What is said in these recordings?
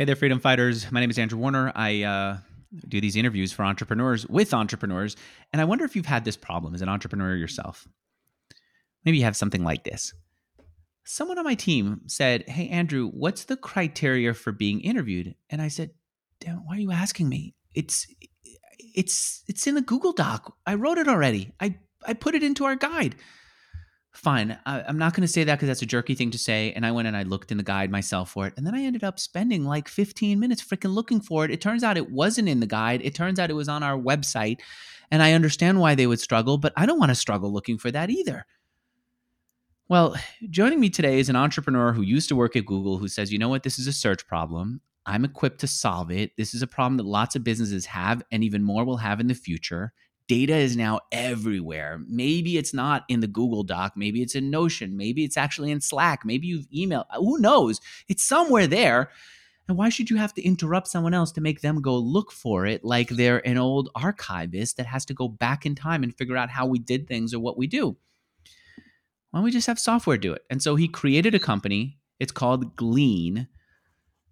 Hey there, freedom fighters. My name is Andrew Warner. I uh, do these interviews for entrepreneurs with entrepreneurs. And I wonder if you've had this problem as an entrepreneur yourself. Maybe you have something like this. Someone on my team said, Hey, Andrew, what's the criteria for being interviewed? And I said, Damn, why are you asking me? It's it's it's in the Google Doc. I wrote it already. I I put it into our guide. Fine. I, am not going to say that because that's a jerky thing to say. And I went and I looked in the guide myself for it. And then I ended up spending like 15 minutes freaking looking for it. It turns out it wasn't in the guide. It turns out it was on our website. And I understand why they would struggle, but I don't want to struggle looking for that either. Well, joining me today is an entrepreneur who used to work at Google who says, you know what, this is a search problem. I'm equipped to solve it. This is a problem that lots of businesses have and even more will have in the future. Data is now everywhere. Maybe it's not in the Google Doc. Maybe it's in Notion. Maybe it's actually in Slack. Maybe you've emailed. Uh, who knows? It's somewhere there. And why should you have to interrupt someone else to make them go look for it like they're an old archivist that has to go back in time and figure out how we did things or what we do? Why don't we just have software do it? And so he created a company. It's called Glean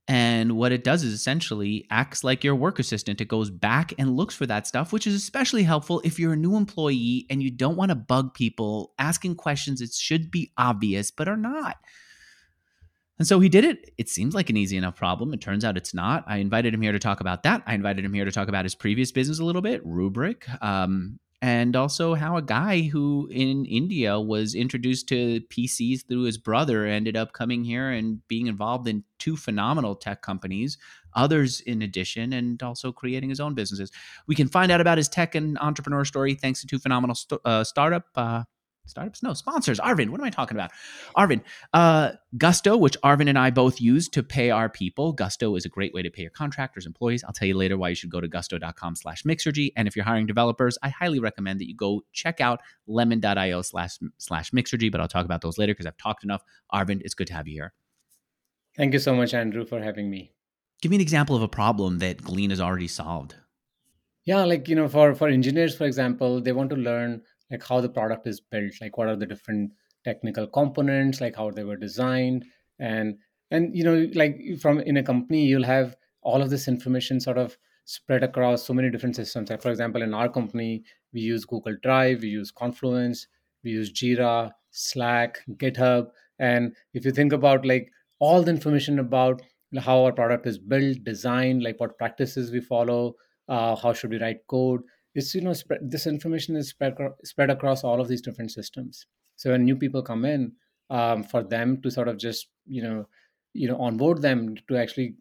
and what it does is essentially acts like your work assistant. It goes back and looks for that stuff, which is especially helpful if you're a new employee and you don't want to bug people asking questions that should be obvious but are not. And so he did it. It seems like an easy enough problem. It turns out it's not. I invited him here to talk about that. I invited him here to talk about his previous business a little bit, Rubrik. Um, and also how a guy who in India was introduced to PCs through his brother ended up coming here and being involved in two phenomenal tech companies, others in addition, and also creating his own businesses. We can find out about his tech and entrepreneur story thanks to two phenomenal st- uh, startup uh, startups? No sponsors. Arvin, what am i talking about? Arvin, uh, gusto which Arvin and i both use to pay our people. Gusto is a great way to pay your contractors employees. I'll tell you later why you should go to gusto.com slash mixergy. And if you're hiring developers i highly recommend that you go check out lemon.io slash slash mixergy but i'll talk about those later because i've talked enough. Arvin, it's good to have you here. Thank you so much andrew for having me. Give me an example of a problem that glean has already solved. Yeah like you know for for engineers for example they want to learn like how the product is built like what are the different technical components like how they were designed and and you know like from in a company you'll have all of this information sort of spread across so many different systems. Like for example in our company we use google drive we use confluence we use jira slack github and if you think about like all the information about how our product is built designed like what practices we follow uh, how should we write code it's you know spread, this information is spread spread across all of these different systems. So when new people come in um, for them to sort of just you know you know onboard them to actually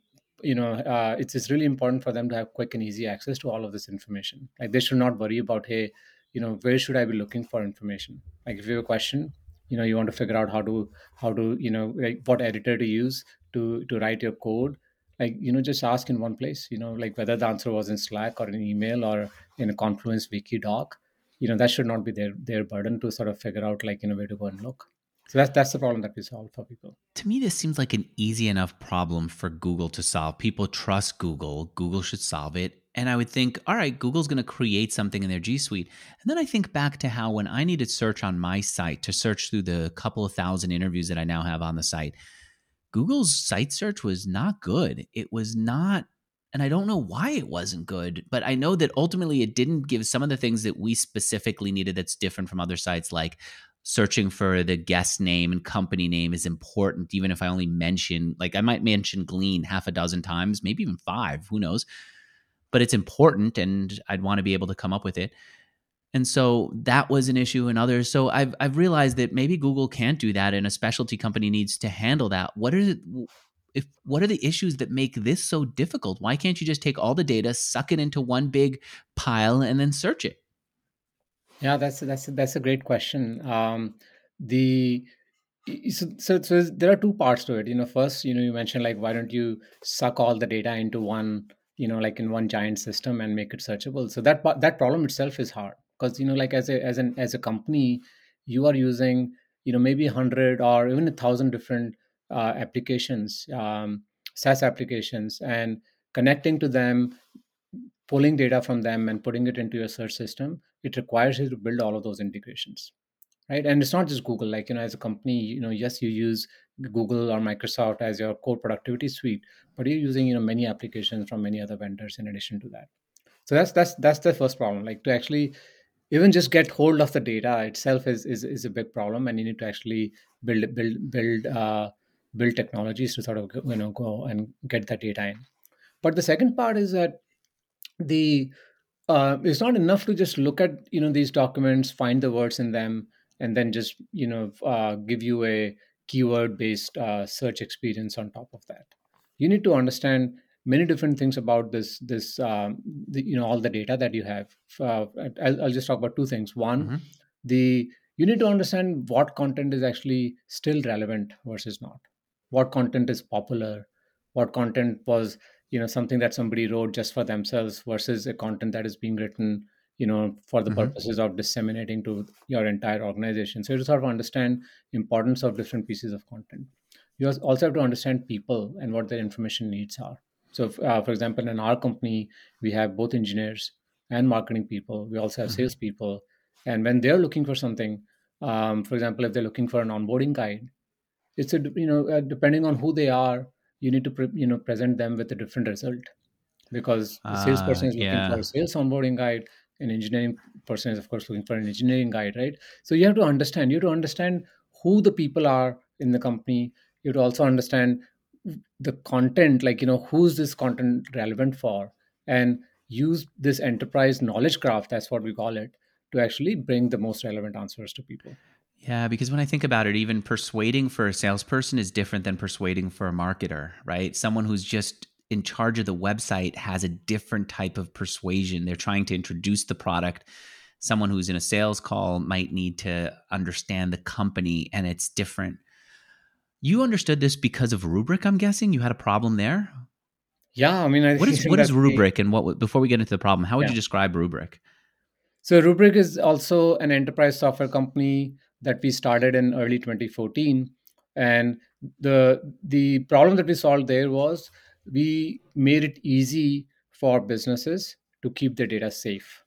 you know uh, it's, it's really important for them to have quick and easy access to all of this information. Like they should not worry about hey you know where should i be looking for information? Like if you have a question you know you want to figure out how to how to you know like what editor to use to to write your code like you know just ask in one place you know like whether the answer was in slack or in email or in a confluence wiki doc you know that should not be their their burden to sort of figure out like you know where to go and look. So that's that's the problem that we solve for people. To me this seems like an easy enough problem for google to solve. People trust google. Google should solve it. And i would think all right google's going to create something in their g suite. And then i think back to how when i needed search on my site to search through the couple of thousand interviews that i now have on the site Google's site search was not good. It was not, and I don't know why it wasn't good, but I know that ultimately it didn't give some of the things that we specifically needed that's different from other sites, like searching for the guest name and company name is important, even if I only mention, like I might mention Glean half a dozen times, maybe even five, who knows. But it's important and I'd want to be able to come up with it. And so that was an issue and others. So I've I've realized that maybe Google can't do that and a specialty company needs to handle that. What are if what are the issues that make this so difficult? Why can't you just take all the data, suck it into one big pile and then search it? Yeah, that's that's that's a great question. Um, the so, so so there are two parts to it. You know, first, you know, you mentioned like why don't you suck all the data into one, you know, like in one giant system and make it searchable? So that that problem itself is hard because you know like as a as an as a company you are using you know maybe a hundred or even a thousand different uh, applications um, SaaS applications and connecting to them pulling data from them and putting it into your search system it requires you to build all of those integrations right? And it's not just Google. Like you know, as a company, you know, yes, you use Google or Microsoft as your core productivity suite, but you're using you know many applications from many other vendors in addition to that. So that's that's that's the first problem. Like to actually even just get hold of the data itself is is, is a big problem, and you need to actually build build build uh, build technologies to sort of you know go and get that data in. But the second part is that the uh, it's not enough to just look at you know these documents, find the words in them, and then just you know uh, give you a keyword based uh, search experience on top of that. You need to understand many different things about this this um, the, you know all the data that you have. Uh, I'll, I'll, just talk about two things. One, mm-hmm. the you need to understand what content is actually still relevant versus not. What content is popular, what content was you know something that somebody wrote just for themselves versus a content that is being written you know for the mm-hmm. purposes of disseminating to your entire organization so you sort of understand importance of different pieces of content you also have to understand people and what their information needs are so uh, for example in our company we have both engineers and marketing people. We also have mm-hmm. salespeople. And when they're looking for something um, for example if they're looking for an onboarding guide it's a you know uh, depending on who they are you need to pre- you know present them with a different result. Because the salesperson uh, is looking yeah. for a sales onboarding guide an engineering person is of course looking for an engineering guide right? So you have to understand. You have to understand who the people are in the company. You have to also understand the content like you know who's this content relevant for and use this enterprise knowledge graph that's what we call it to actually bring the most relevant answers to people yeah, because when I think about it, even persuading for a salesperson is different than persuading for a marketer, right? Someone who's just in charge of the website has a different type of persuasion. They're trying to introduce the product. Someone who's in a sales call might need to understand the company and it's different. You understood this because of Rubrik I'm guessing? You had a problem there? Yeah, I mean, I what is what is Rubrik, the... and what before we get into the problem, how would yeah. you describe Rubrik So Rubrik is also an enterprise software company that we started in early 2014 and the the problem that we solved there was we made it easy for businesses to keep their data safe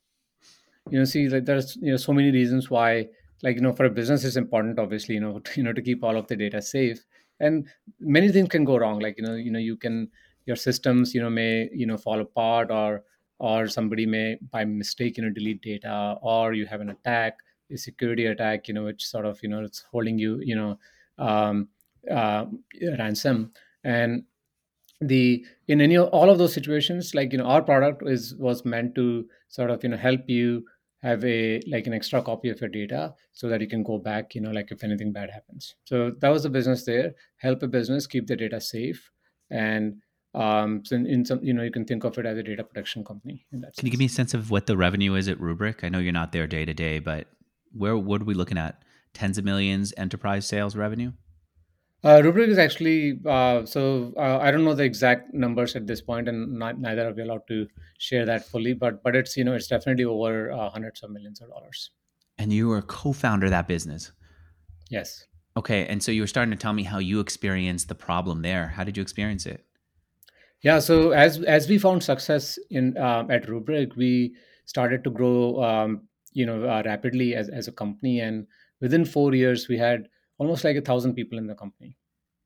you know see like there's you know so many reasons why like you know for a business it's important obviously you know to, you know to keep all of the data safe and many things can go wrong like you know you know you can your systems you know may you know fall apart or or somebody may by mistake you know delete data or you have an attack a security attack you know which sort of you know it's holding you you know um, uh, ransom and the in any all of those situations like you know our product is was meant to sort of you know help you have a like an extra copy of your data so that you can go back you know like if anything bad happens so that was the business there help a business keep the data safe and um so in, in some you know you can think of it as a data protection company can sense. you give me a sense of what the revenue is at rubrik i know you're not there day to day but where what are we looking at? Tens of millions enterprise sales revenue? Uh, Rubrik is actually uh, so uh, I don't know the exact numbers at this point, and not, neither are we allowed to share that fully. But but it's you know it's definitely over uh, hundreds of millions of dollars. And you were a co-founder of that business. Yes. Okay, and so you were starting to tell me how you experienced the problem there. How did you experience it? Yeah, so as as we found success in uh, at Rubrik, we started to grow um, you know uh, rapidly as, as a company and within four years we had almost like a thousand people in the company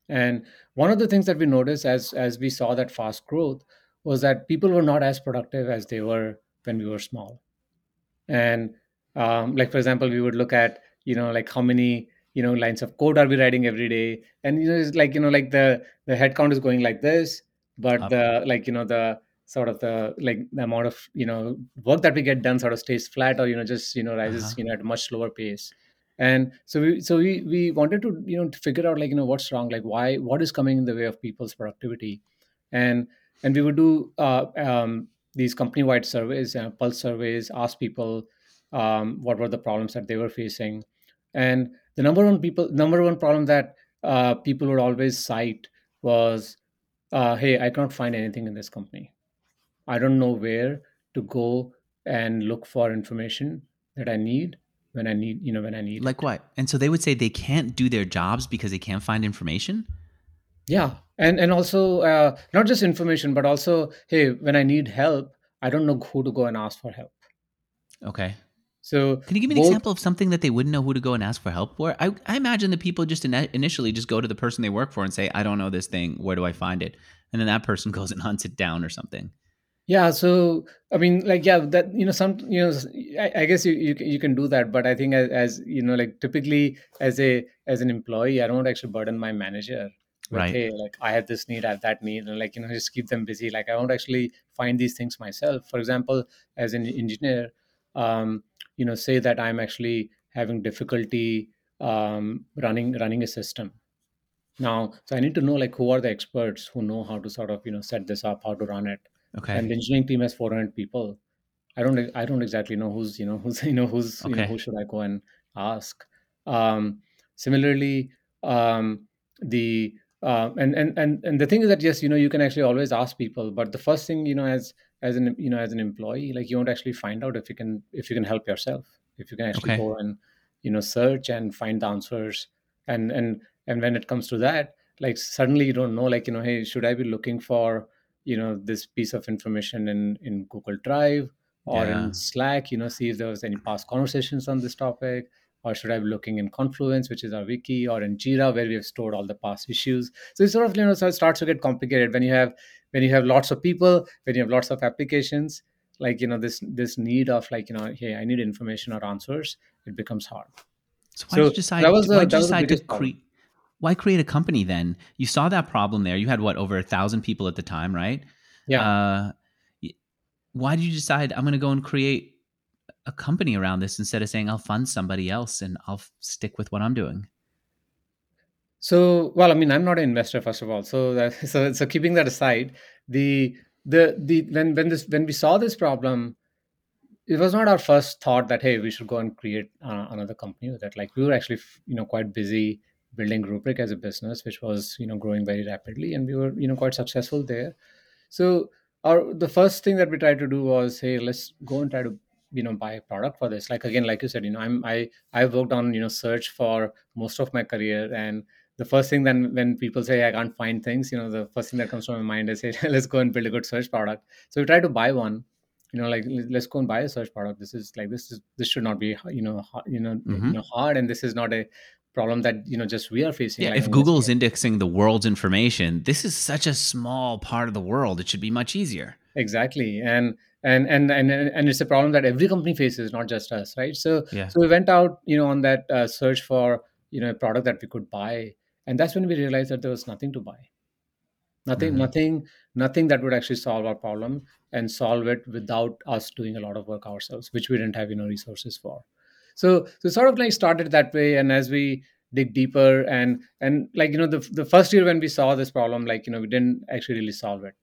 and one of the things that we noticed as as we saw that fast growth was that people were not as productive as they were when we were small and um, like for example we would look at you know like how many you know lines of code are we writing every day and you know it's like you know like the the headcount is going like this but Up. the like you know the sort of the like the amount of you know work that we get done sort of stays flat or you know just you know rises uh-huh. you know at a much slower pace and so we so we we wanted to you know to figure out like you know what's wrong like why what is coming in the way of people's productivity. And and we would do uh, um, these company wide surveys uh, pulse surveys ask people um, what were the problems that they were facing. And the number one people number one problem that uh, people would always cite was uh, hey i cannot find anything in this company. I don't know where to go and look for information that I need when I need, you know, when I need. Like it. what? And so they would say they can't do their jobs because they can't find information. Yeah, and and also uh, not just information, but also, hey, when I need help, I don't know who to go and ask for help. Okay. So can you give me an both, example of something that they wouldn't know who to go and ask for help for? I, I imagine that people just in, initially just go to the person they work for and say, "I don't know this thing. Where do I find it?" And then that person goes and hunts it down or something. Yeah. So I mean, like, yeah, that you know, some you know, I, I guess you, you you can do that, but I think as, as you know, like typically as a as an employee, I don't actually burden my manager with, right. hey, like I have this need, I have that need, and like you know, just keep them busy. Like I won't actually find these things myself. For example, as an engineer. Um, you know say that i'm actually having difficulty um, running running a system now so i need to know like who are the experts who know how to sort of you know set this up how to run it okay and the engineering team has 400 people i don't i don't exactly know who's you know who's you know who's okay. you know who should i go and ask um similarly um the uh, and and and and the thing is that yes you know you can actually always ask people but the first thing you know as as an you know as an employee like you won't actually find out if you can if you can help yourself if you can actually okay. go and you know search and find the answers and and and when it comes to that like suddenly you don't know like you know hey should i be looking for you know this piece of information in in google drive or yeah. in slack you know see if there was any past conversations on this topic or should I be looking in Confluence, which is our wiki, or in Jira, where we have stored all the past issues? So it sort of you know so it starts to get complicated when you have when you have lots of people, when you have lots of applications. Like you know this this need of like you know hey I need information or answers. It becomes hard. So why so did you decide? That was why did you decide to create? Why create a company then? You saw that problem there. You had what over a thousand people at the time, right? Yeah. Uh, why did you decide I'm going to go and create a company around this instead of saying I'll fund somebody else and I'll stick with what I'm doing? So, well, I mean, I'm not an investor, first of all. So, that, so, so keeping that aside, the the the when when this when we saw this problem, it was not our first thought that hey, we should go and create uh, another company with that. Like we were actually, you know, quite busy building Rubrik as a business, which was you know growing very rapidly, and we were you know quite successful there. So, our the first thing that we tried to do was hey, let's go and try to you know buy a product for this like again like you said you know i'm i i've worked on you know search for most of my career and the first thing then when people say i can't find things you know the first thing that comes to my mind is hey let's go and build a good search product so we try to buy one you know like let's go and buy a search product this is like this is this should not be you know you know, mm-hmm. you know hard and this is not a problem that you know just we are facing yeah like if google's indexing the world's information this is such a small part of the world. It should be much easier. Exactly. And and and and and it's a problem that every company faces not just us right? So yeah. so we went out you know on that uh, search for you know a product that we could buy. And that's when we realized that there was nothing to buy. Nothing mm-hmm. nothing nothing that would actually solve our problem and solve it without us doing a lot of work ourselves which we didn't have you know resources for so so sort of like started that way and as we dig deeper and and like you know the, the first year when we saw this problem like you know we didn't actually really solve it.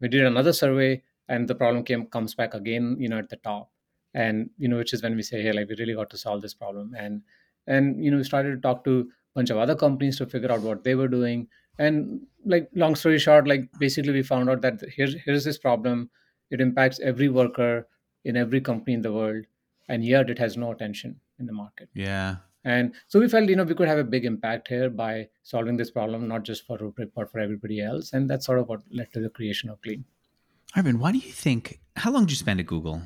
We did another survey and the problem came comes back again you know at the top. And you know which is when we say hey like we really got to solve this problem. And and you know we started to talk to a bunch of other companies to figure out what they were doing. And like long story short like basically we found out that here's here's this problem. It impacts every worker in every company in the world and yet it has no attention in the market yeah and so we felt you know we could have a big impact here by solving this problem not just for Rubrik but for everybody else and that's sort of what led to the creation of Glean. Arvind, why do you think? How long did you spend at Google?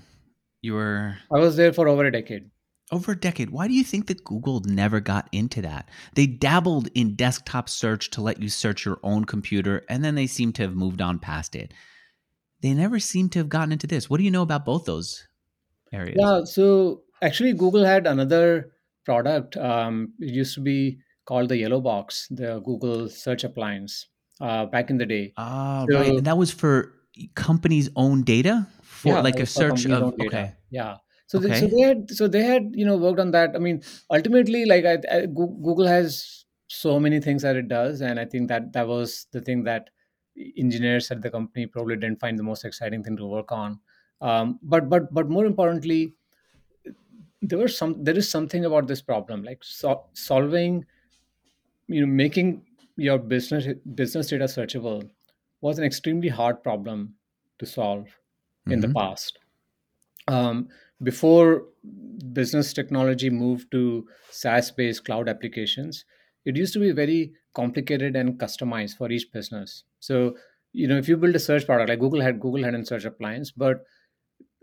You were. I was there for over a decade. Over a decade. Why do you think that Google never got into that? They dabbled in desktop search to let you search your own computer, and then they seem to have moved on past it. They never seem to have gotten into this. What do you know about both those areas? Yeah, so actually, Google had another product. Um, it used to be called the Yellow Box, the Google search appliance, uh, back in the day. Ah, so, right. And that was for companies' own data for yeah, like a search of okay yeah so, okay. they, so they had so they had you know worked on that i mean ultimately like I, I, google has so many things that it does and i think that that was the thing that engineers at the company probably didn't find the most exciting thing to work on um, but but but more importantly there was some there is something about this problem like so, solving you know making your business business data searchable was an extremely hard problem to solve in mm-hmm. the past. Um, before business technology moved to SaaS based cloud applications, it used to be very complicated and customized for each business. So, you know, if you build a search product like Google had Google had a search appliance, but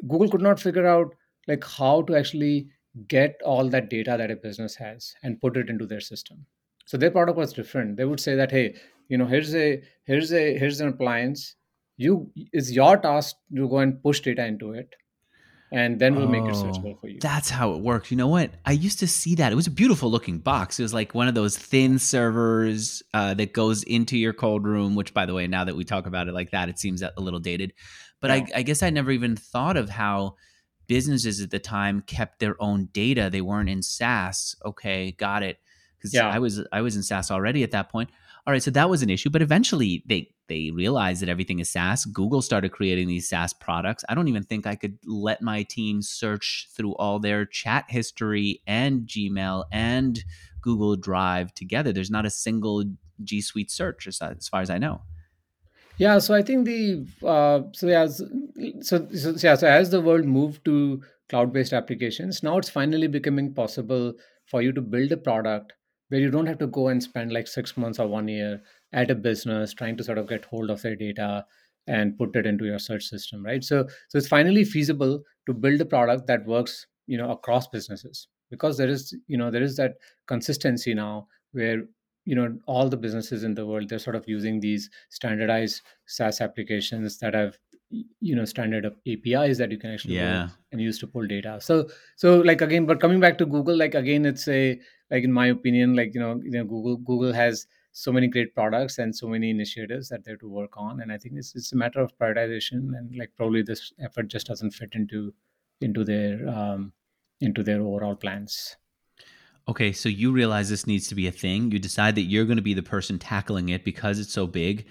Google could not figure out like how to actually get all that data that a business has and put it into their system. So their product was different. They would say that, hey, you know, here's a here's a here's an appliance. You it's your task to go and push data into it and then we'll make it searchable Oh, for you. that's how it works. You know what? I used to see that. It was a beautiful looking box. It was like one of those thin servers uh, that goes into your cold room. Which, by the way, now that we talk about it like that, it seems a little dated. But I, I guess I never even thought of how businesses at the time kept their own data. They weren't in SaaS. Okay, got it. Because Yeah. I was I was in SaaS already at that point. All right, so that was an issue. But eventually, they they realized that everything is SaaS. Google started creating these SaaS products. I don't even think I could let my team search through all their chat history and Gmail and Google Drive together. There's not a single G Suite search, as, as far as I know. Yeah, so I think the uh, so so, so so yeah, so as the world moved to cloud-based applications, now it's finally becoming possible for you to build a product where you don't have to go and spend like six months or one year at a business trying to sort of get hold of their data and put it into your search system, right? So so it's finally feasible to build a product that works, you know, across businesses because there is, you know, there is that consistency now where you know all the businesses in the world they're sort of using these standardized SaaS applications that have you know standard APIs that you can actually Yeah. and use to pull data. So so like again, but coming back to Google, like again, it's a like in my opinion, like you know, you know, Google Google has so many great products and so many initiatives that they're to work on, and I think it's it's a matter of prioritization and like probably this effort just doesn't fit into into their um, into their overall plans. Okay, so you realize this needs to be a thing. You decide that you're going to be the person tackling it because it's so big.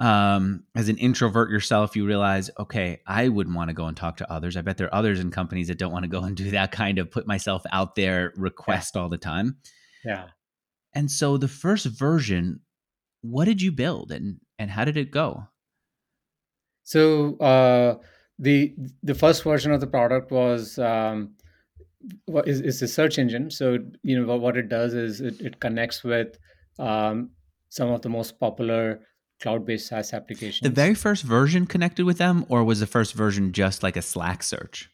Um, as an introvert yourself, you realize, okay, I wouldn't want to go and talk to others. I bet there are others in companies that don't want to go and do that kind of put myself out there request all the time. Yeah. And so the first version, what did you build and and how did it go? So uh, the the first version of the product was um, what is, is a search engine. So you know what, it does is it, it connects with um, some of the most popular cloud-based SaaS applications. The very first version connected with them, or was the first version just like a Slack search?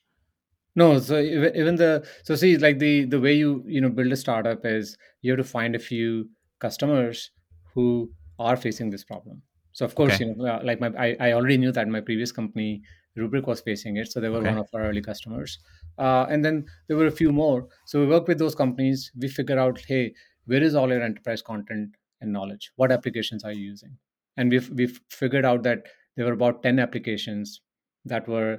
No, so even, even the so see like the the way you you know build a startup is you have to find a few customers who are facing this problem. So of course Okay. you know like my I, I already knew that my previous company Rubrik was facing it, so they were Okay. one of our early customers. Uh, and then there were a few more. So we work with those companies. We figure out hey where is all your enterprise content and knowledge? What applications are you using? And we've we've figured out that there were about ten applications that were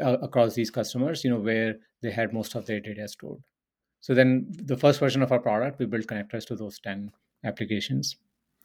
uh, across these customers, you know, where they had most of their data stored. So then the first version of our product, we built connectors to those 10 applications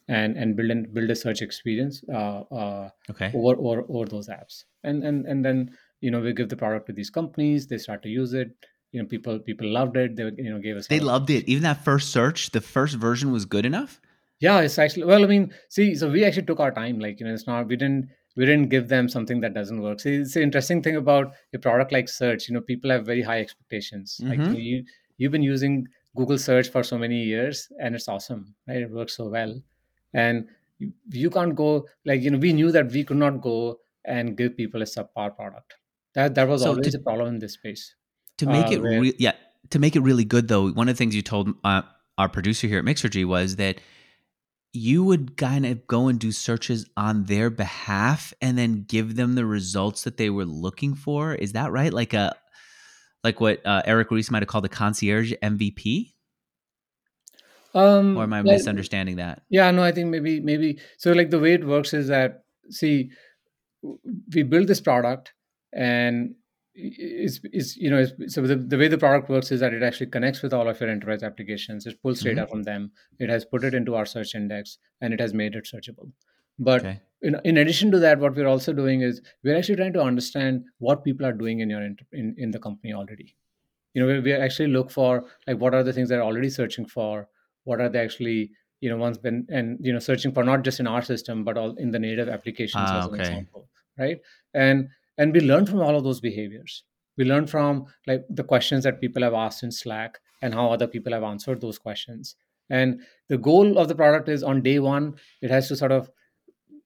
and, and build, and build a search experience uh, uh, Okay. over, over, over those apps. And, and, and then, you know, we give the product to these companies, they start to use it. You know, people, people loved it. They, you know, gave us. They of loved it. Even that first search, the first version was good enough. yeah it's actually well i mean see so we actually took our time like you know it's not we didn't we didn't give them something that doesn't work see it's the interesting thing about a product like search you know people have very high expectations like Mhm. you, you you've been using google search for so many years and it's awesome right it works so well and you, can't go like you know we knew that we could not go and give people a subpar product. That that was So always to a problem in this space to make uh, it where re- yeah to make it really good though one of the things you told uh, our producer here at mixergy was that you would kind of go and do searches on their behalf and then give them the results that they were looking for. Is that right? Like a like what uh, eric Ries might have called a concierge mvp um or am i well, misunderstanding that? Yeah, no, I think maybe maybe so like the way it works is that see we build this product and is is you know is, so the, the way the product works is that it actually connects with all of your enterprise applications it pulls Mhm. data from them it has put it into our search index and it has made it searchable. But okay. in, in addition to that what we're also doing is we're actually trying to understand what people are doing in your in, in the company already. You know we, we actually look for like what are the things they're already searching for what are they actually you know once been and you know searching for not just in our system but all in the native applications ah as an example right? And and we learn from all of those behaviors. We learn from like the questions that people have asked in slack and how other people have answered those questions. And the goal of the product is on day one it has to sort of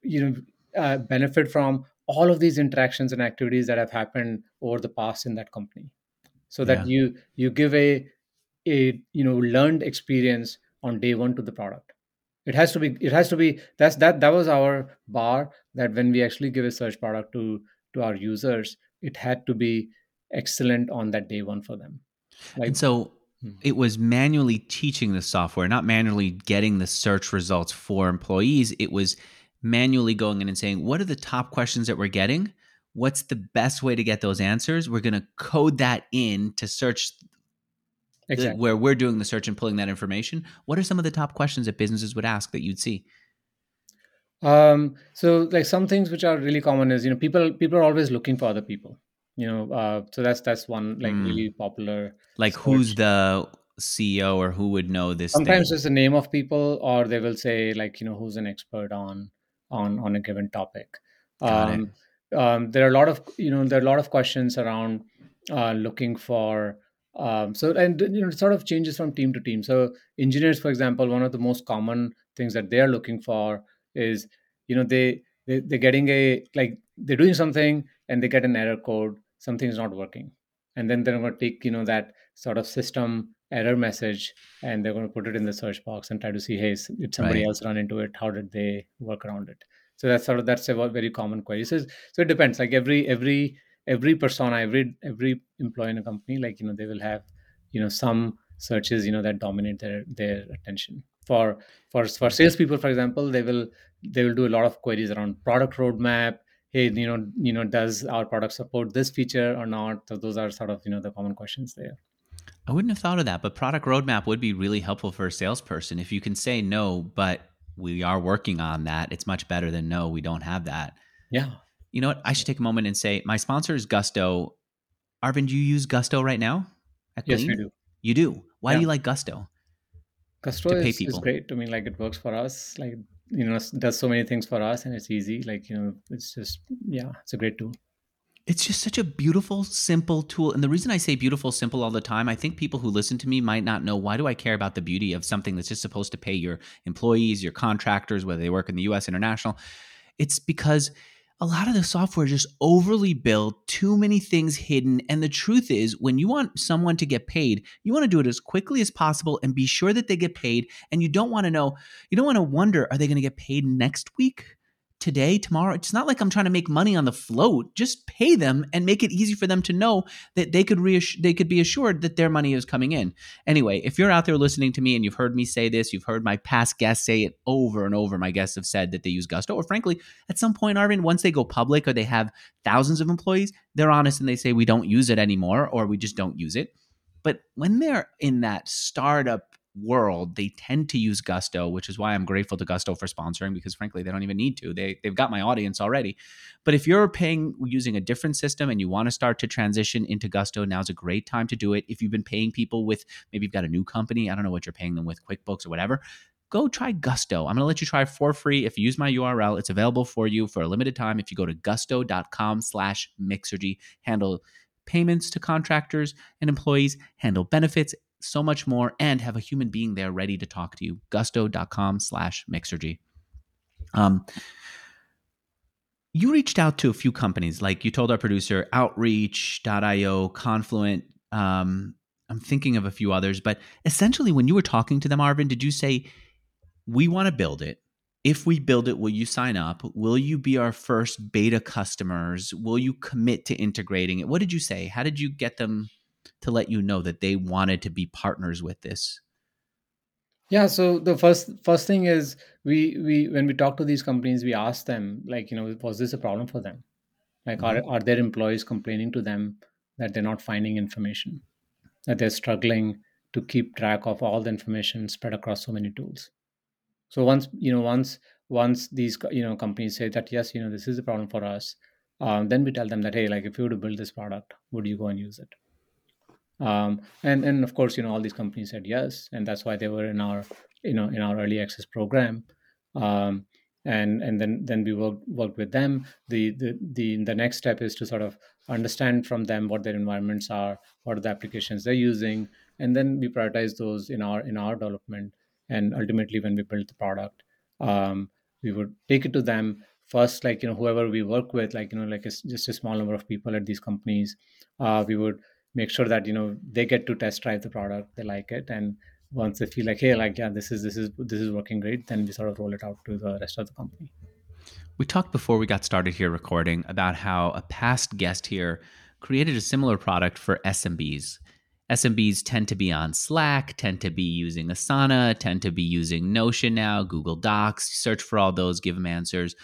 you know uh, benefit from all of these interactions and activities that have happened over the past in that company. So that Yeah. you you give a a you know learned experience on day one to the product it has to be it has to be that's that that was our bar that when we actually give a search product to to our users it had to be excellent on that day one for them like And so Hmm. it was manually teaching the software, not manually getting the search results for employees. It was manually going in and saying, what are the top questions that we're getting? What's the best way to get those answers? We're going to code that in to search exactly where we're doing the search and pulling that information. What are some of the top questions that businesses would ask that you'd see? um so like some things which are really common is you know people people are always looking for other people you know uh so that's that's one like Hmm. really popular Like Search. who's the CEO or who would know this sometimes thing? it's the name of people or they will say like you know who's an expert on on on a given topic Got it. um, um, there are a lot of you know there are a lot of questions around uh, looking for um, so and you know it sort of changes from team to team. So engineers for example one of the most common things that they are looking for is you know they, they they're getting a like they're doing something and they get an error code something's not working. And then they're going to take you know that sort of system error message and they're going to put it in the search box and try to see hey did somebody Right. else run into it? How did they work around it? So that's sort of that's a very common query. So, so it depends. Like every every every persona every every employee in a company like you know they will have you know some searches you know that dominate their their attention. For for for salespeople for example they will they will do a lot of queries around product roadmap. Hey you know you know does our product support this feature or not? So those are sort of you know the common questions there. I wouldn't have thought of that, but product roadmap would be really helpful for a salesperson. If you can say no, but we are working on that, it's much better than no, we don't have that. yeah You know what? I should take a moment and say my sponsor is Gusto. Arvin, do you use Gusto right now? Yes we do You do. Why do you like Gusto? Gusto is, is great. I mean, like it works for us. Like you know, does so many things for us, and it's easy. Like you know, it's just yeah, it's a great tool. It's just such a beautiful, simple tool. And the reason I say beautiful, simple all the time, I think people who listen to me might not know why do I care about the beauty of something that's just supposed to pay your employees, your contractors, whether they work in the US, international. It's because a lot of the software is just overly built, too many things hidden. And the truth is, when you want someone to get paid, you want to do it as quickly as possible and be sure that they get paid. And you don't want to know, you don't want to wonder, are they going to get paid next week? Today, tomorrow? It's not like I'm trying to make money on the float. Just pay them and make it easy for them to know that they could reassure, they could be assured that their money is coming in. Anyway, if you're out there listening to me and you've heard me say this, you've heard my past guests say it over and over. My guests have said that they use Gusto, or frankly, at some point, Arvin, once they go public or they have thousands of employees, they're honest and they say we don't use it anymore or we just don't use it. But when they're in that startup world, they tend to use Gusto, which is why I'm grateful to Gusto for sponsoring because frankly, they don't even need to. They they've got my audience already. But if you're paying using a different system and you want to start to transition into Gusto, now's a great time to do it. If you've been paying people with maybe you've got a new company, I don't know what you're paying them with, QuickBooks or whatever, go try Gusto. I'm going to let you try for free. If you use my URL, it's available for you for a limited time. If you go to gusto.com slash Mixergy, handle payments to contractors and employees, handle benefits, so much more, and have a human being there ready to talk to you. Gusto.com slash Mixergy. Um, you reached out to a few companies, like you told our producer, Outreach.io, Confluent. Um, I'm thinking of a few others, but essentially, when you were talking to them, Arvin, did you say, We want to build it? If we build it, will you sign up? Will you be our first beta customers? Will you commit to integrating it? What did you say? How did you get them to let you know that they wanted to be partners with this? Yeah. So the first first thing is we we when we talk to these companies, we ask them like you know was this a problem for them? Like are are their employees complaining to them that they're not finding information, that they're struggling to keep track of all the information spread across so many tools? so once you know once once these you know companies say that yes you know this is a problem for us um, then we tell them that hey like if you were to build this product would you go and use it um, and and of course you know all these companies said yes and that's why they were in our you know in our early access program. Um, and and then then we worked worked with them. The, the the the next step is to sort of understand from them what their environments are what are the applications they're using and then we prioritize those in our in our development. And ultimately when we build the product um, we would take it to them. First like you know whoever we work with like you know like it's just a small number of people at these companies uh, we would make sure that you know they get to test drive the product they like it and once they feel like hey like yeah this is this is this is working great then we sort of roll it out to the rest of the company we talked before we got started here recording about how a past guest here created a similar product for SMBs. SMBs tend to be on Slack, tend to be using Asana, tend to be using Notion now, Google Docs, search for all those, give them answers.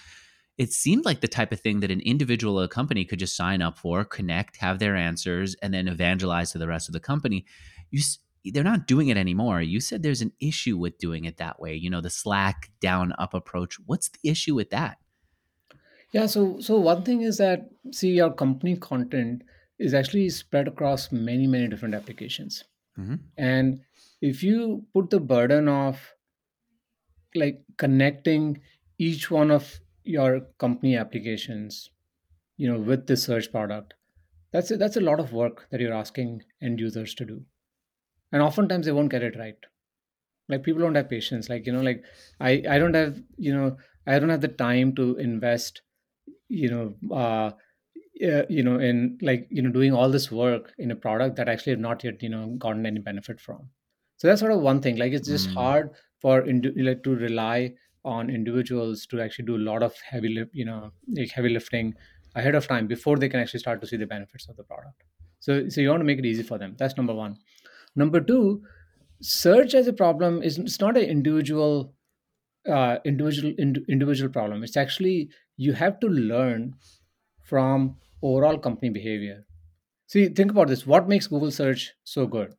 It seemed like the type of thing that an individual or a company could just sign up for, connect, have their answers, and then evangelize to the rest of the company. You, they're not doing it anymore. You said there's an issue with doing it that way. You know, the Slack down up approach. What's the issue with that? Yeah, so so one thing is that see your company content is actually spread across many many different applications, hmm and if you put the burden of like connecting each one of your company applications, you know, with the search product, that's a, that's a lot of work that you're asking end users to do, and oftentimes they won't get it right. Like people don't have patience. Like you know, like I I don't have you know I don't have the time to invest you know uh, uh, you know in like you know doing all this work in a product that actually have not yet you know gotten any benefit from so that's sort of one thing like it's just Mm, hard for like to rely on individuals to actually do a lot of heavy you know like heavy lifting ahead of time before they can actually start to see the benefits of the product so so you want to make it easy for them that's number one number two search as a problem is it's not an individual uh, individual ind- individual problem it's actually you have to learn from overall company behavior. See, think about this. What makes Google search so good?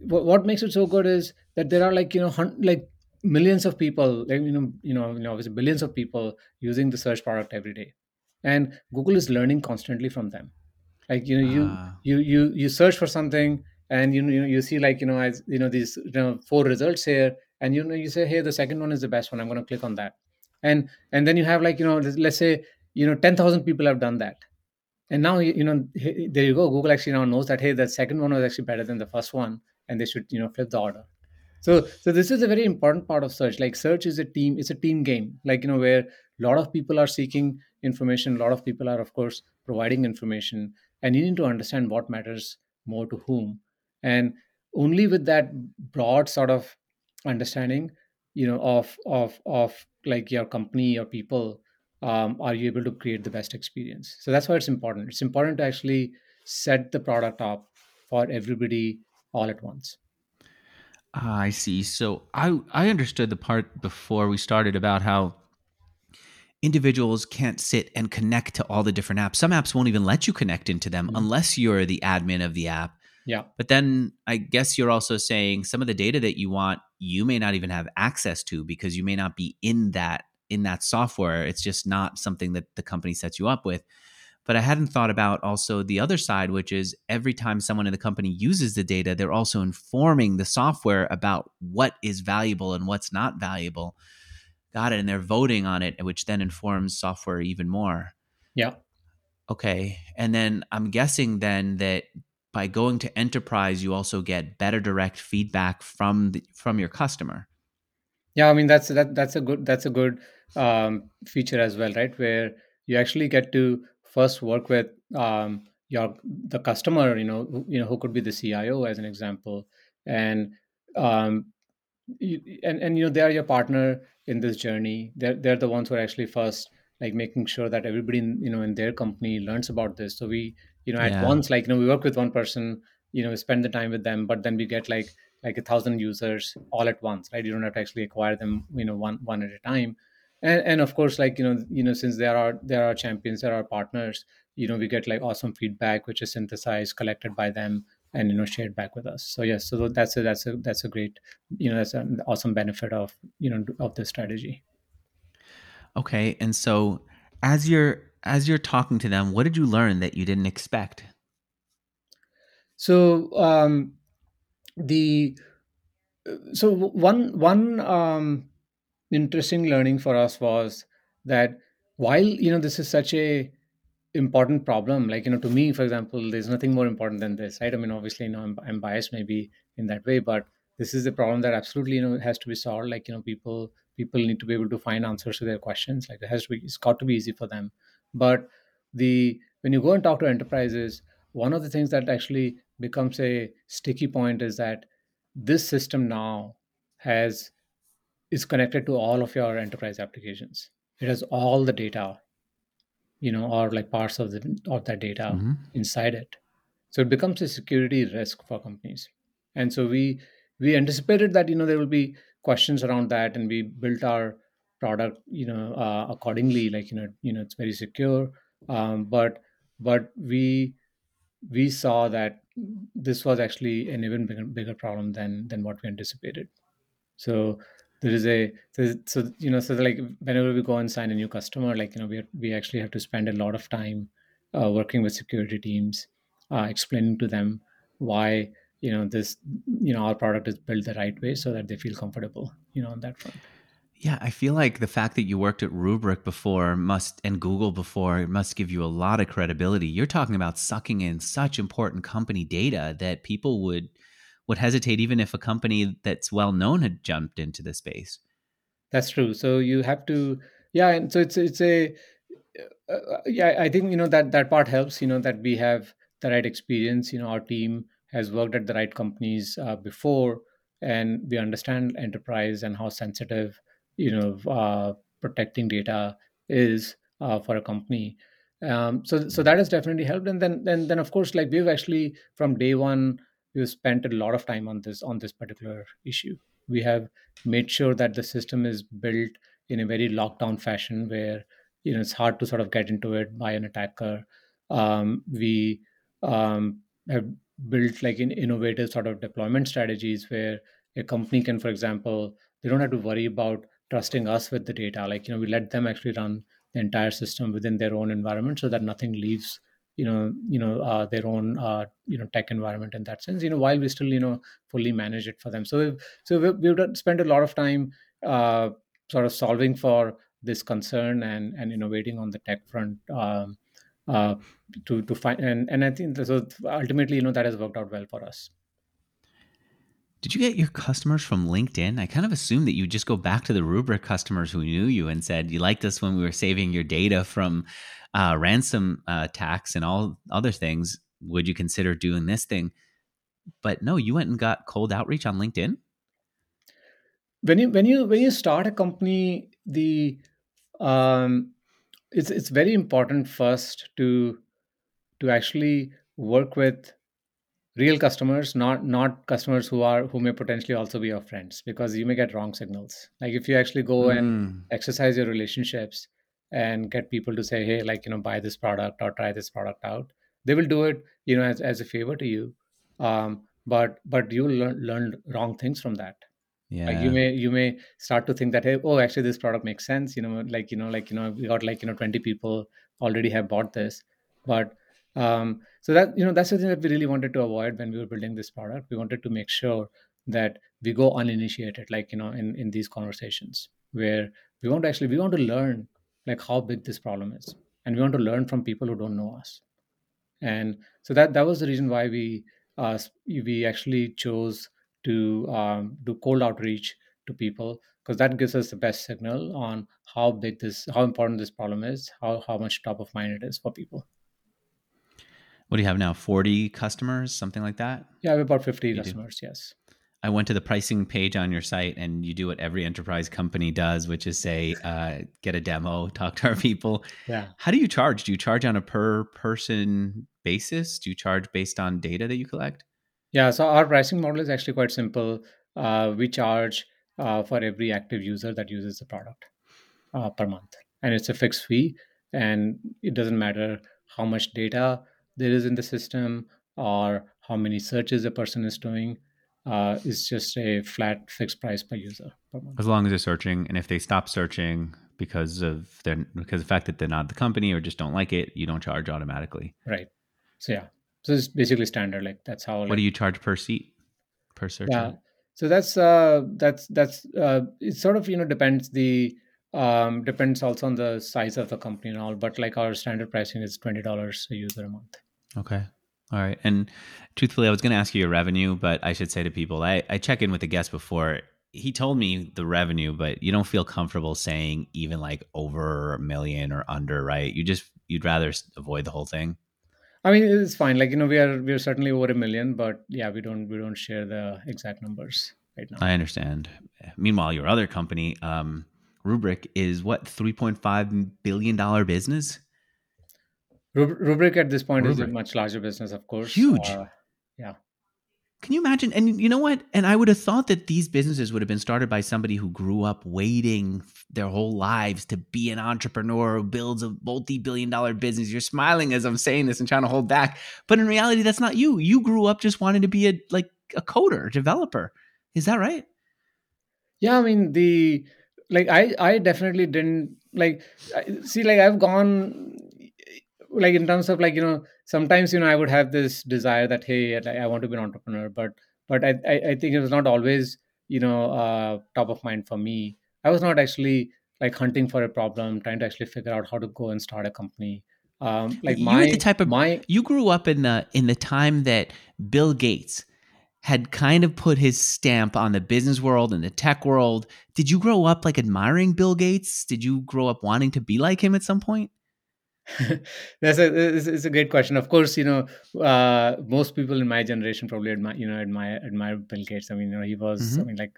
What, what makes it so good is that there are like you know hun- like millions of people, like you know you know you know obviously billions of people using the search product every day, and Google is learning constantly from them. Like you know you ah, you you you search for something and you know you, know, you see like you know as you know these you know four results here and you know you say hey the second one is the best one i'm going to click on that and and then you have like you know let's say you know 10000 people have done that and now you you know there you go google actually now knows that hey the second one was actually better than the first one and they should you know flip the order so so this is a very important part of search. Like search is a team it's a team game. Like you know where a lot of people are seeking information a lot of people are of course providing information and you need to understand what matters more to whom. And only with that broad sort of understanding you know of of of like your company your people um, are you able to create the best experience. So that's why it's important. It's important to actually set the product up for everybody all at once ah, I see. So I I understood the part before we started about how individuals can't sit and connect to all the different apps. Some apps won't even let you connect into them Mhm. unless you're the admin of the app. yeah But then I guess you're also saying some of the data that you want, you may not even have access to because you may not be in that in that software. It's just not something that the company sets you up with. But I hadn't thought about also the other side, which is every time someone in the company uses the data, they're also informing the software about what is valuable and what's not valuable. Got it. And they're voting on it, which then informs software even more. yeah Okay. And then I'm guessing then that by going to enterprise, you also get better direct feedback from the, from your customer. Yeah, I mean that's that that's a good that's a good um, feature as well, right? Where you actually get to first work with um, your the customer, you know, who, you know who could be the CIO as an example, and um, you, and and you know they are your partner in this journey. They're they're the ones who are actually first like making sure that everybody in you know in their company learns about this. So we you know at Yeah. once like you know we work with one person, you know spend the time with them, but then we get like like a thousand users all at once, right? You don't have to actually acquire them you know one one at a time. And, and of course like you know you know since there are there are champions there are partners you know we get like awesome feedback which is synthesized collected by them and you know shared back with us so yes so that's a that's a that's a great you know that's an awesome benefit of you know of this strategy Okay. And so as you're as you're talking to them, what did you learn that you didn't expect? so um the so one one um interesting learning for us was that while you know this is such a important problem like you know to me for example there's nothing more important than this right? I mean obviously you know i'm, I'm biased maybe in that way but this is a problem that absolutely you know has to be solved. Like you know people people need to be able to find answers to their questions. Like it has to be it's got to be easy for them. But the when you go and talk to enterprises one of the things that actually becomes a sticky point is that this system now has is connected to all of your enterprise applications. It has all the data you know or like parts of the of that data Mm-hmm. inside it. So it becomes a security risk for companies. And so we we anticipated that you know there will be questions around that and we built our product you know uh, accordingly like you know you know it's very secure. Um, but but we we saw that this was actually an even bigger, bigger problem than than what we anticipated. So there is a so, you know so like whenever we go and sign a new customer like you know we we actually have to spend a lot of time uh, working with security teams uh, explaining to them why you know this you know our product is built the right way so that they feel comfortable you know on that front Yeah, I feel like the fact that you worked at Rubrik before must and Google before must give you a lot of credibility. You're talking about sucking in such important company data that people would would hesitate even if a company that's well known had jumped into the space. That's true. So you have to, yeah, and so it's it's a, uh, uh, yeah. I think you know that that part helps. You know that we have the right experience. You know, our team has worked at the right companies uh, before, and we understand enterprise and how sensitive you know uh, protecting data is uh, for a company. Um, so so that has definitely helped. And then then then of course, like we've actually from day one we've spent a lot of time on this on this particular issue. We have made sure that the system is built in a very lockdown fashion where you know it's hard to sort of get into it by an attacker um, we um, have built like an innovative sort of deployment strategies where a company can for example they don't have to worry about trusting us with the data like you know we let them actually run the entire system within their own environment so that nothing leaves you know you know uh, their own uh, you know tech environment in that sense you know while we still you know fully manage it for them so we've, so we've, we've spent a lot of time uh, sort of solving for this concern and and innovating on the tech front um, uh, to to find and and I think so ultimately you know that has worked out well for us. Did you get your customers from LinkedIn? I kind of assumed that you just go back to the Rubrik customers who knew you and said you liked us when we were saving your data from uh, ransom uh, attacks and all other things. Would you consider doing this thing? But no, you went and got cold outreach on LinkedIn. When you when you when you start a company, the um, it's it's very important first to to actually work with real customers not not customers who are who may potentially also be your friends because you may get wrong signals. Like if you actually go and Mm. exercise your relationships and get people to say hey like you know buy this product or try this product out they will do it you know as, as a favor to you. Um, but but you learn, learn wrong things from that. Like you may you may start to think that hey oh actually this product makes sense you know like you know like you know we got like you know 20 people already have bought this. But um so that you know that's the thing that we really wanted to avoid when we were building this product. We wanted to make sure that we go uninitiated like you know in in these conversations where we want to actually we want to learn like how big this problem is. And we want to learn from people who don't know us. And so that that was the reason why we uh, we actually chose to um, do cold outreach to people because that gives us the best signal on how big this how important this problem is how how much top of mind it is for people What do you have now? 40 customers, something like that? yeah we have about 50 You do. customers yes I went to the pricing page on your site, and you do what every enterprise company does, which is say, uh, get a demo, talk to our people. yeah How do you charge? Do you charge on a per person basis? Do you charge based on data that you collect? yeah so our pricing model is actually quite simple uh, we charge uh, for every active user that uses the product uh, per month and it's a fixed fee and it doesn't matter how much data there is in the system or how many searches a person is doing uh, it's just a flat fixed price per user per As long as they're searching, and if they stop searching because of their because of the fact that they're not the company or just don't like it, you don't charge automatically. right so yeah so it's basically standard like that's how What do you charge per seat per search? yeah so that's uh that's that's uh it sort of you know depends the um depends also on the size of the company and all but like our standard pricing is $20 a user a month Okay. All right. And truthfully, I was going to ask you your revenue, but I should say to people, I, I check in with the guest before. He told me the revenue, but you don't feel comfortable saying even like over a million or under, right? You just, you'd rather avoid the whole thing. I mean, it's fine. Like you know, we are we are certainly over a million, but yeah, we don't we don't share the exact numbers right now. I understand. Meanwhile, your other company, um, Rubrik, is what three point five billion dollar business. Rubrik at this point Rubrik. is a much larger business, of course. Huge. Uh, yeah. Can you imagine? And you know what? And I would have thought that these businesses would have been started by somebody who grew up waiting their whole lives to be an entrepreneur who builds a multi billion dollar business. You're smiling as I'm saying this and trying to hold back. But in reality, that's not you. You grew up just wanting to be a like a coder, developer. Is that right? Yeah. I mean, the like I I definitely didn't like see like I've gone like in terms of like you know sometimes you know i would have this desire that hey i want to be an entrepreneur but but i i, think it was not always you know uh, top of mind for me. I was not actually like hunting for a problem trying to actually figure out how to go and start a company. Um like you my the type of my you grew up in the in the time that bill gates had kind of put his stamp on the business world and the tech world. Did you grow up like admiring Bill Gates? Did you grow up wanting to be like him at some point? That's a it's, a great question. Of course, you know uh, most people in my generation probably admire you know admire admire Bill Gates. I mean, you know he was mm-hmm. I mean like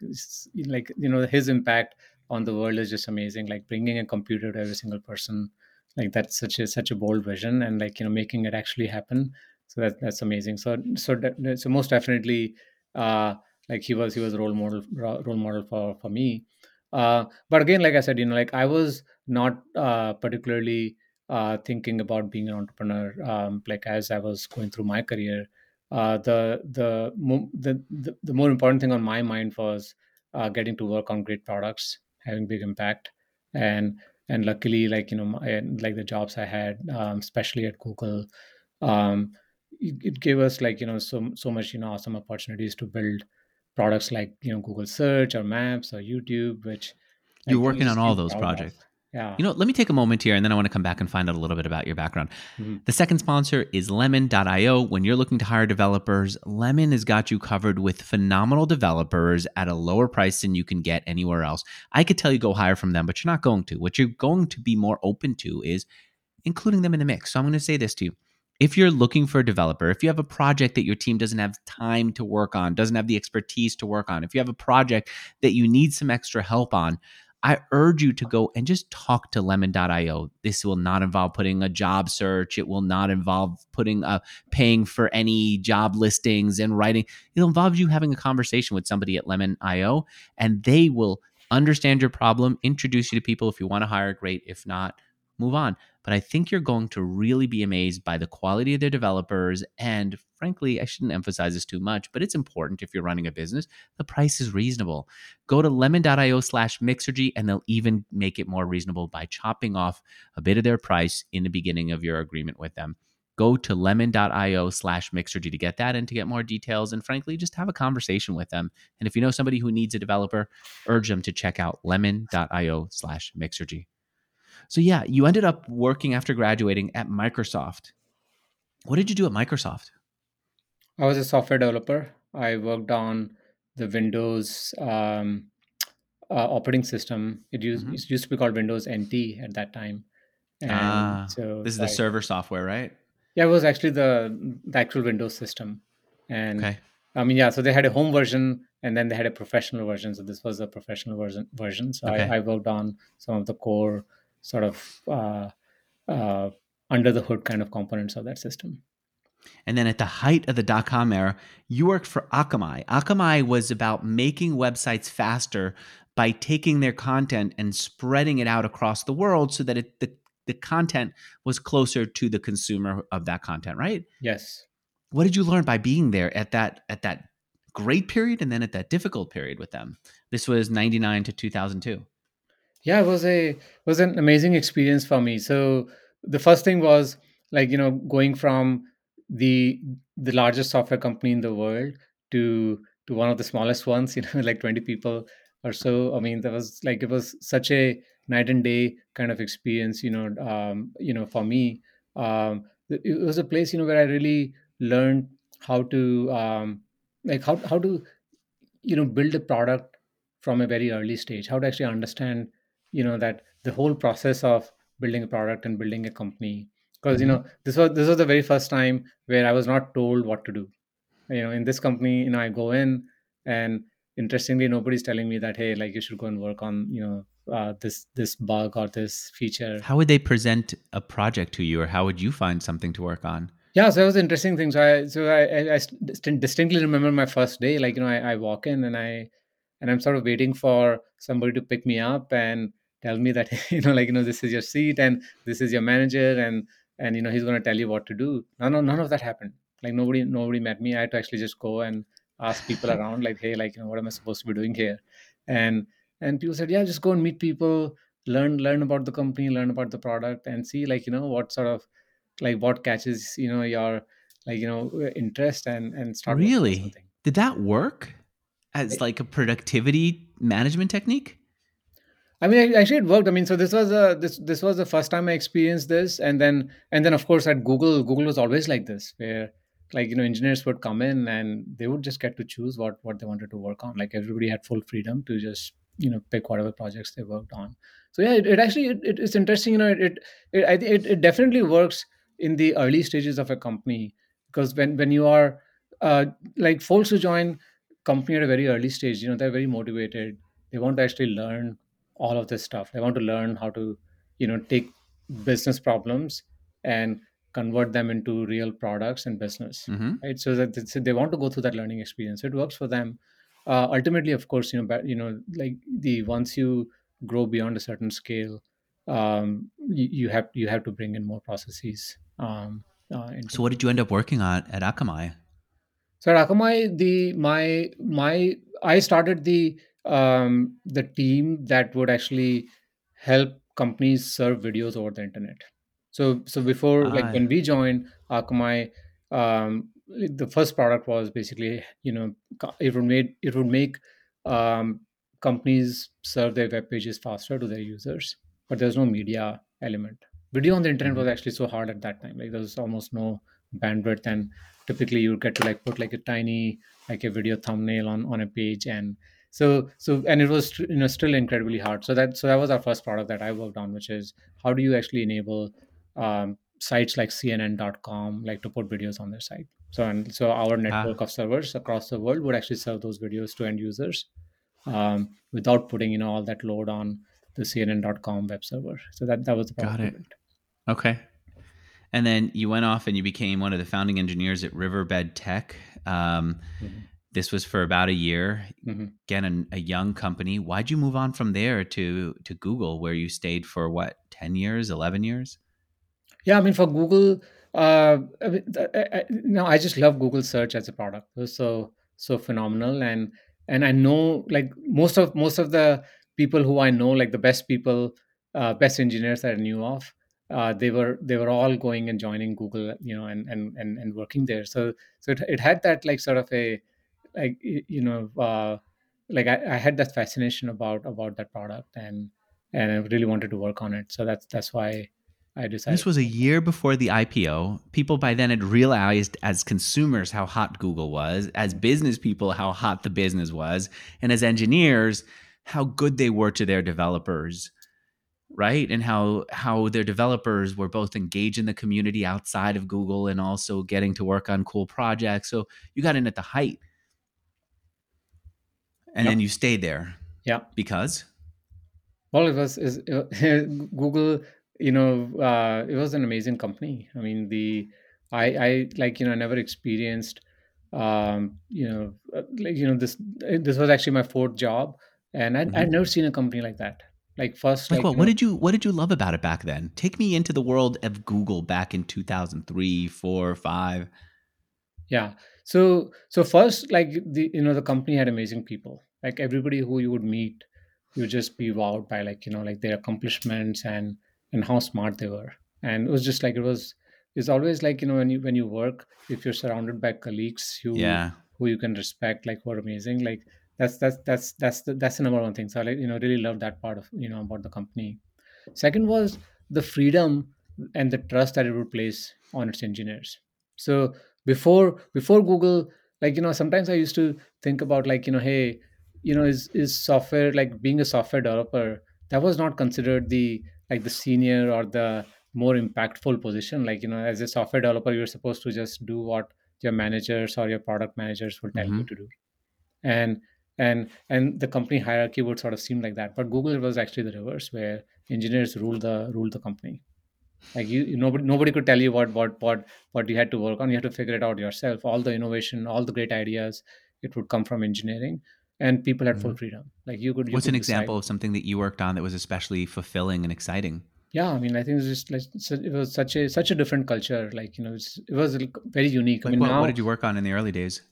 like you know his impact on the world is just amazing. Like bringing a computer to every single person, like that's such a such a bold vision, and like you know making it actually happen. So that that's amazing. So so that, so most definitely, uh, like he was he was a role model role model for for me. Uh, but again, like I said, you know, like I was not uh, particularly uh, thinking about being an entrepreneur. Um, like as I was going through my career, uh, the, the, the the the more important thing on my mind was uh, getting to work on great products, having big impact, and and luckily, like you know, my, like the jobs I had, um, especially at Google, um, it, it, gave us like you know so so much you know awesome opportunities to build products like you know Google Search or Maps or YouTube, which you're working on all those projects. Of. Yeah. You know, let me take a moment here and then I want to come back and find out a little bit about your background. Mm-hmm. The second sponsor is lemon.io. When you're looking to hire developers, Lemon has got you covered with phenomenal developers at a lower price than you can get anywhere else. I could tell you go hire from them, but you're not going to. What you're going to be more open to is including them in the mix. So I'm going to say this to you. If you're looking for a developer, if you have a project that your team doesn't have time to work on, doesn't have the expertise to work on, if you have a project that you need some extra help on, I urge you to go and just talk to lemon.io. This will not involve putting a job search. It will not involve putting a paying for any job listings and writing. It'll involve you having a conversation with somebody at lemon.io and they will understand your problem, introduce you to people. If you want to hire, great. If not, move on. But I think you're going to really be amazed by the quality of their developers. And frankly, I shouldn't emphasize this too much, but it's important if you're running a business. The price is reasonable. Go to lemon.io slash Mixergy, and they'll even make it more reasonable by chopping off a bit of their price in the beginning of your agreement with them. Go to lemon.io slash Mixergy to get that and to get more details. And frankly, just have a conversation with them. And if you know somebody who needs a developer, urge them to check out lemon.io slash Mixergy. So yeah, you ended up working after graduating at Microsoft. What did you do at Microsoft? I was a software developer. I worked on the Windows um, uh, operating system. It used, mm-hmm. it used to be called Windows NT at that time. And ah, so this is the server software, right? Yeah, it was actually the, the actual Windows system. And okay. I mean, yeah, so they had a home version and then they had a professional version. So this was a professional version. version. So okay. I, I worked on some of the core sort of uh, uh, under the hood kind of components of that system. And then at the height of the dot com era, you worked for Akamai. Akamai was about making websites faster by taking their content and spreading it out across the world so that it, the, the content was closer to the consumer of that content, right? Yes. What did you learn by being there at that at that great period and then at that difficult period with them? This was 99 to 2002 yeah it was a it was an amazing experience for me. So the first thing was like you know going from the the largest software company in the world to to one of the smallest ones you know like 20 people or so. I mean that was like it was such a night and day kind of experience you know um you know for me. Um it was a place you know where i really learned how to um like how how to you know build a product from a very early stage how to actually understand you know that the whole process of building a product and building a company because you hmm know this was this was the very first time where I was not told what to do. You know, in this company, you know, I go in and interestingly, nobody's telling me that hey, like you should go and work on you know uh, this this bug or this feature. How would they present a project to you, or how would you find something to work on? Yeah, so that was an interesting thing. So I so I, I, I distinctly remember my first day. Like you know, I, I walk in and I and I'm sort of waiting for somebody to pick me up and tell me that you know, like you know, this is your seat and this is your manager and and you know he's going to tell you what to do. None of none of that happened. Like nobody nobody met me. I had to actually just go and ask people around, like, hey, like you know, what am I supposed to be doing here? And and people said, yeah, just go and meet people, learn learn about the company, learn about the product, and see like you know what sort of like what catches you know your like you know interest and and start Really? Did that work as like a productivity management technique? I mean, actually, it worked. I mean, so this was a this this was the first time I experienced this, and then and then of course at Google, Google was always like this, where like you know engineers would come in and they would just get to choose what what they wanted to work on. Like everybody had full freedom to just you know pick whatever projects they worked on. So yeah, it, it actually it, it- it's interesting. You know, it it, I it, it definitely works in the early stages of a company because when when you are uh, like folks who join company at a very early stage, you know, they're very motivated. They want to actually learn all of this stuff. They want to learn how to, you know, take business problems and convert them into real products and business, hmm right? So that so they want to go through that learning experience. It works for them. Uh, ultimately, of course, you know, but, you know, like the once you grow beyond a certain scale, um, you, you have you have to bring in more processes um, uh, So, what did you end up working on at Akamai? So at Akamai, the my my I started the um, the team that would actually help companies serve videos over the internet. So so before like Ah, when we joined Akamai, um, the first product was basically you know it would make it would make um, companies serve their web pages faster to their users, but there's no media element. Video on the internet was actually so hard at that time. Like there was almost no bandwidth and typically you would get to like put like a tiny like a video thumbnail on on a page and so so and it was you know still incredibly hard so that so that was our first product that i worked on which is how do you actually enable um, sites like cnn.com like to put videos on their site so and so our network ah, of servers across the world would actually serve those videos to end users um, without putting you know all that load on the cnn.com web server so that that was the got it. Okay. And then you went off and you became one of the founding engineers at Riverbed Tech. Um, Mhm. This was for about a year. Mhm. Again, an, a young company. Why'd you move on from there to to Google, where you stayed for what ten years, eleven years? Yeah, I mean, for Google, uh, I mean, I, I, know, I just love Google search as a product. It was so so phenomenal, and and I know like most of most of the people who I know, like the best people, uh, best engineers that I knew of, uh, they were they were all going and joining Google, you know, and and and, and working there. So so it, it had that like sort of a like you know uh, like I, I had that fascination about about that product and and I really wanted to work on it. So that's that's why I decided. This was a year before the IPO. People by then had realized, as consumers, how hot Google was, as business people, how hot the business was, and as engineers, how good they were to their developers, right? And how how their developers were both engaged in the community outside of Google and also getting to work on cool projects. So you got in at the height, and then you stayed there Yeah. because Well, it was is Google. You know, uh, it was an amazing company. I mean, the I I like you know I never experienced um, you know uh, like you know this this was actually my fourth job, and I Mhm. I'd never seen a company like that. Like first, like like what? you What know, did you What did you love about it back then? Take me into the world of Google back in two thousand three, four, five. Yeah. So so first, like the you know the company had amazing people. Like everybody who you would meet, you would just be wowed by like you know like their accomplishments and and how smart they were. And it was just like it was. It's always like you know when you when you work, if you're surrounded by colleagues who Yeah. who you can respect, like who are amazing, like that's that's that's that's the that's the number one thing. So I like you know really love that part of you know about the company. Second was the freedom and the trust that it would place on its engineers. So before before Google, like you know, sometimes I used to think about like you know, hey, you know, is is software like being a software developer that was not considered the like the senior or the more impactful position. Like you know as a software developer you're supposed to just do what your managers or your product managers will tell hmm you to do. And and and the company hierarchy would sort of seem like that. But google was actually the reverse where engineers rule the rule the company like you, you nobody nobody could tell you what what what what you had to work on you had to figure it out yourself all the innovation all the great ideas it would come from engineering and people had full hmm freedom like you could you What's an decide example of something that you worked on that was especially fulfilling and exciting? yeah i mean i think it was just like it was such a such a different culture like you know it's, it was very unique i mean what? What did you work on in the early days?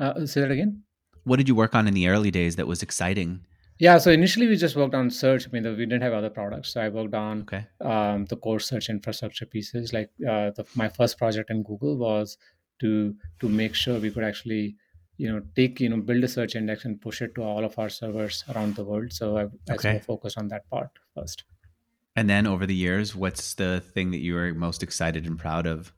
uh, say that again What did you work on in the early days that was exciting? Yeah, so initially we just worked on search. I mean, the, we didn't have other products. So I worked on Okay. um, the core search infrastructure pieces. Like uh, the, my first project in Google was to to make sure we could actually, you know, take you know build a search index and push it to all of our servers around the world. So I, I sort of focused on that part first. And then over the years, what's the thing that you were most excited and proud of?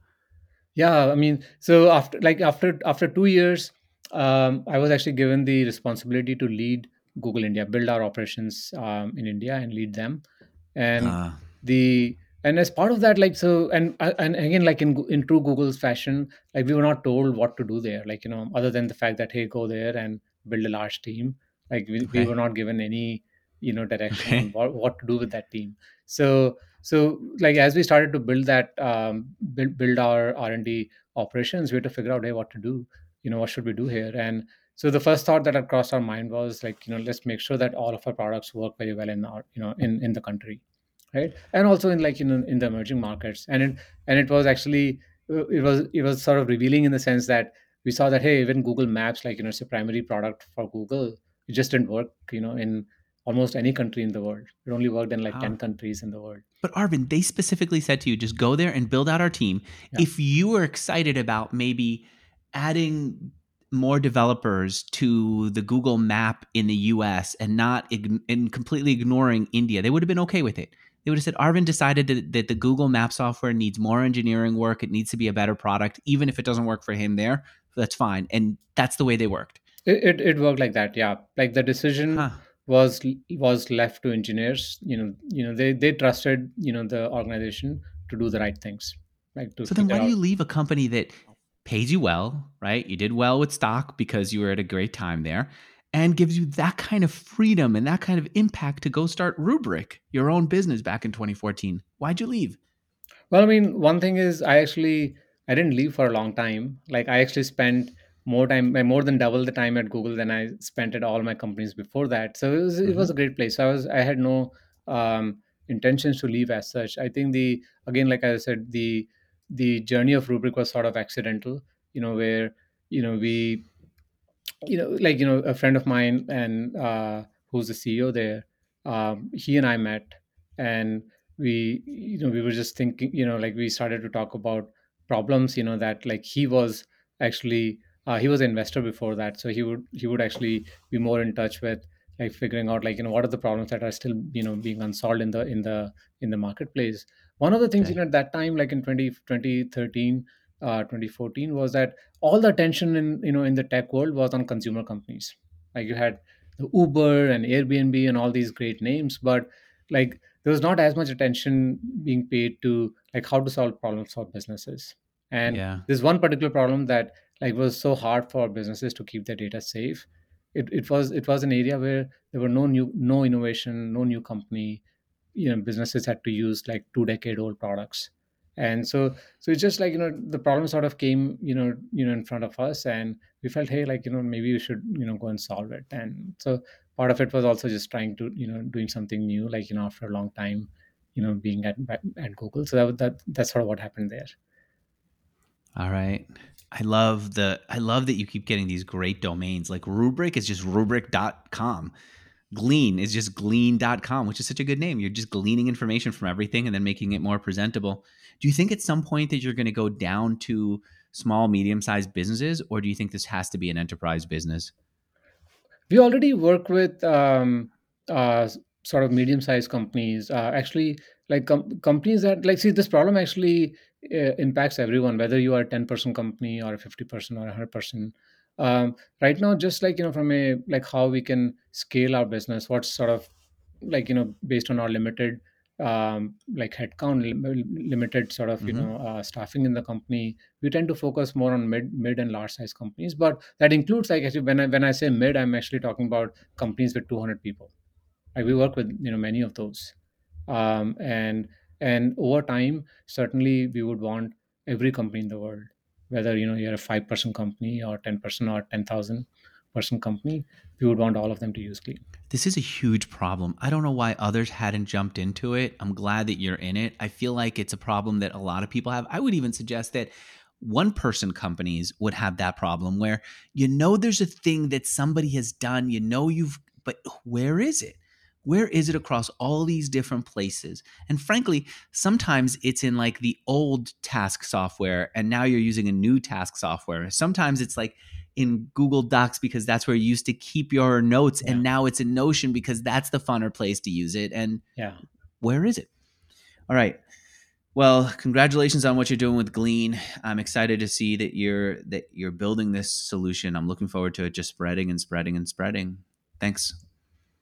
Yeah, I mean, so after like after after two years, um, I was actually given the responsibility to lead Google India, build our operations um, in India, and lead them. And Uh, the and as part of that, like so, and uh, and again, like in in true Google's fashion, like we were not told what to do there. Like you know, other than the fact that hey, go there and build a large team. Like we, we were not given any you know direction on Okay. what, what to do with that team. So so like as we started to build that um, build build our R and D operations, we had to figure out hey what to do. You know what should we do here? And so the first thought that had crossed our mind was like you know let's make sure that all of our products work very well in our you know in in the country right? And also in like you know in the emerging markets. And it and it was actually uh, it was it was sort of revealing in the sense that we saw that hey even google maps like you know it's a primary product for google. It just didn't work you know in almost any country in the world. It only worked in like 10 countries in the world. But Arvind, they specifically said to you, just go there and build out our team. yeah. If you were excited about maybe adding more developers to the Google map in the US and not ign- and completely ignoring India, they would have been okay with it. They would have said, Arvind decided that, that the Google map software needs more engineering work. It needs to be a better product. Even if it doesn't work for him there, that's fine. And that's the way they worked. it, it, it worked like that yeah like the decision Huh. was was left to engineers you know you know they they trusted you know the organization to do the right things like to So then why do you leave a company that pays you well, right? You did well with stock because you were at a great time there and gives you that kind of freedom and that kind of impact to go start Rubrik, your own business back in 2014. Why'd you leave? Well, I mean, one thing is I actually I didn't leave for a long time. Like I actually spent more time, more than double the time at Google than I spent at all my companies before that. So it was it was hmm a great place. So I was I had no um, intentions to leave as such. I think the again, like I said, the the journey of Rubrik was sort of accidental. You know, where you know we you know, like you know, a friend of mine and uh, who's the CEO there, um, he and I met, and we, you know, we were just thinking, you know, like we started to talk about problems, you know, that like he was actually uh, he was an investor before that, so he would he would actually be more in touch with like figuring out like you know what are the problems that are still you know being unsolved in the in the in the marketplace. One of the things you know at that time, like in 20 2013, uh, 2014, was that all the attention in you know in the tech world was on consumer companies like you had the uber and airbnb and all these great names but like there was not as much attention being paid to like how to solve problems for businesses and Yeah. this one particular problem that like was so hard for businesses to keep their data safe it, it was it was an area where there were no new no innovation no new company you know businesses had to use like two decade old products. And so so it's just like you know the problem sort of came you know you know in front of us and we felt hey like you know maybe we should you know go and solve it. And so part of it was also just trying to you know doing something new like you know after a long time you know being at at google. So that that that's sort of what happened there. All right. I love the I love that you keep getting these great domains. Like Rubrik is just rubrik.com. Glean is just glean.com, which is such a good name. You're just gleaning information from everything and then making it more presentable. Do you think at some point that you're going to go down to small, medium sized businesses, or do you think this has to be an enterprise business? we already work with um, uh, sort of medium-sized companies. Uh, actually, like com- companies that like see this problem actually impacts everyone, whether you are a 10% company or a 50% or a 100%. Um, right now, just like you know, from a like how we can scale our business, what's sort of like you know based on our limited um, like headcount lim- limited sort of you Mhm. know uh, staffing in the company we tend to focus more on mid mid and large size companies but that includes like actually when i when i say mid i'm actually talking about companies with 200 people like we work with you know many of those um, and and over time certainly we would want every company in the world whether you know you're a 5 person company or 10 person or 10000 person company we would want all of them to use Glean This is a huge problem. I don't know why others hadn't jumped into it. I'm glad that you're in it. I feel like it's a problem that a lot of people have. I would even suggest that one person companies would have that problem where you know there's a thing that somebody has done, you know you've but where is it? Where is it across all these different places? And frankly, sometimes it's in like the old task software and now you're using a new task software. Sometimes it's like in Google Docs because that's where you used to keep your notes Yeah. and now it's in Notion because that's the funner place to use it and yeah where is it? All right. Well, congratulations on what you're doing with Glean. I'm excited to see that you're that you're building this solution. I'm looking forward to it just spreading and spreading and spreading. Thanks.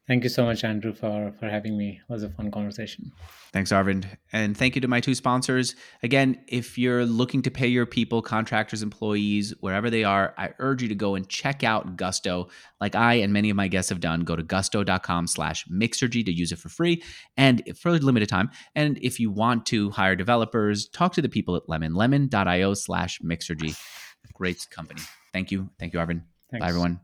Thank you so much andrew for for having me it was a fun conversation Thanks, Arvind. And thank you to my two sponsors. Again, if you're looking to pay your people, contractors, employees, wherever they are, I urge you to go and check out Gusto. Like I and many of my guests have done, go to gusto.com slash mixergy to use it for free and for a limited time. And if you want to hire developers, talk to the people at lemon, lemon.io slash mixergy. Great company. Thank you. Thank you, Arvind. Thanks. Bye, everyone.